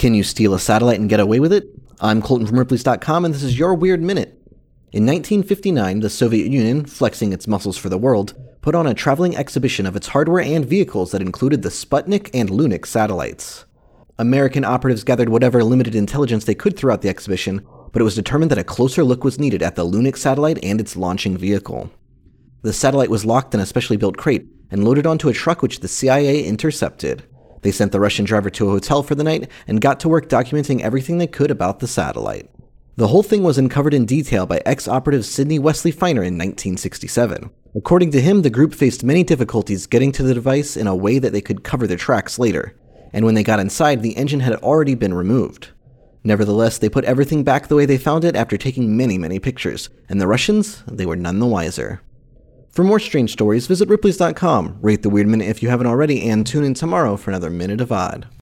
Can you steal a satellite and get away with it? I'm Colton from Ripley's.com, and this is your Weird Minute. In 1959, the Soviet Union, flexing its muscles for the world, put on a traveling exhibition of its hardware and vehicles that included the Sputnik and Lunik satellites. American operatives gathered whatever limited intelligence they could throughout the exhibition, but it was determined that a closer look was needed at the Lunik satellite and its launching vehicle. The satellite was locked in a specially built crate and loaded onto a truck which the CIA intercepted. They sent the Russian driver to a hotel for the night and got to work documenting everything they could about the satellite. The whole thing was uncovered in detail by ex operative Sydney Wesley Finer in 1967. According to him, the group faced many difficulties getting to the device in a way that they could cover their tracks later, and when they got inside, the engine had already been removed. Nevertheless, they put everything back the way they found it after taking many, many pictures, and the Russians, they were none the wiser. For more strange stories, visit Ripley's.com, rate the Weird Minute if you haven't already, and tune in tomorrow for another Minute of Odd.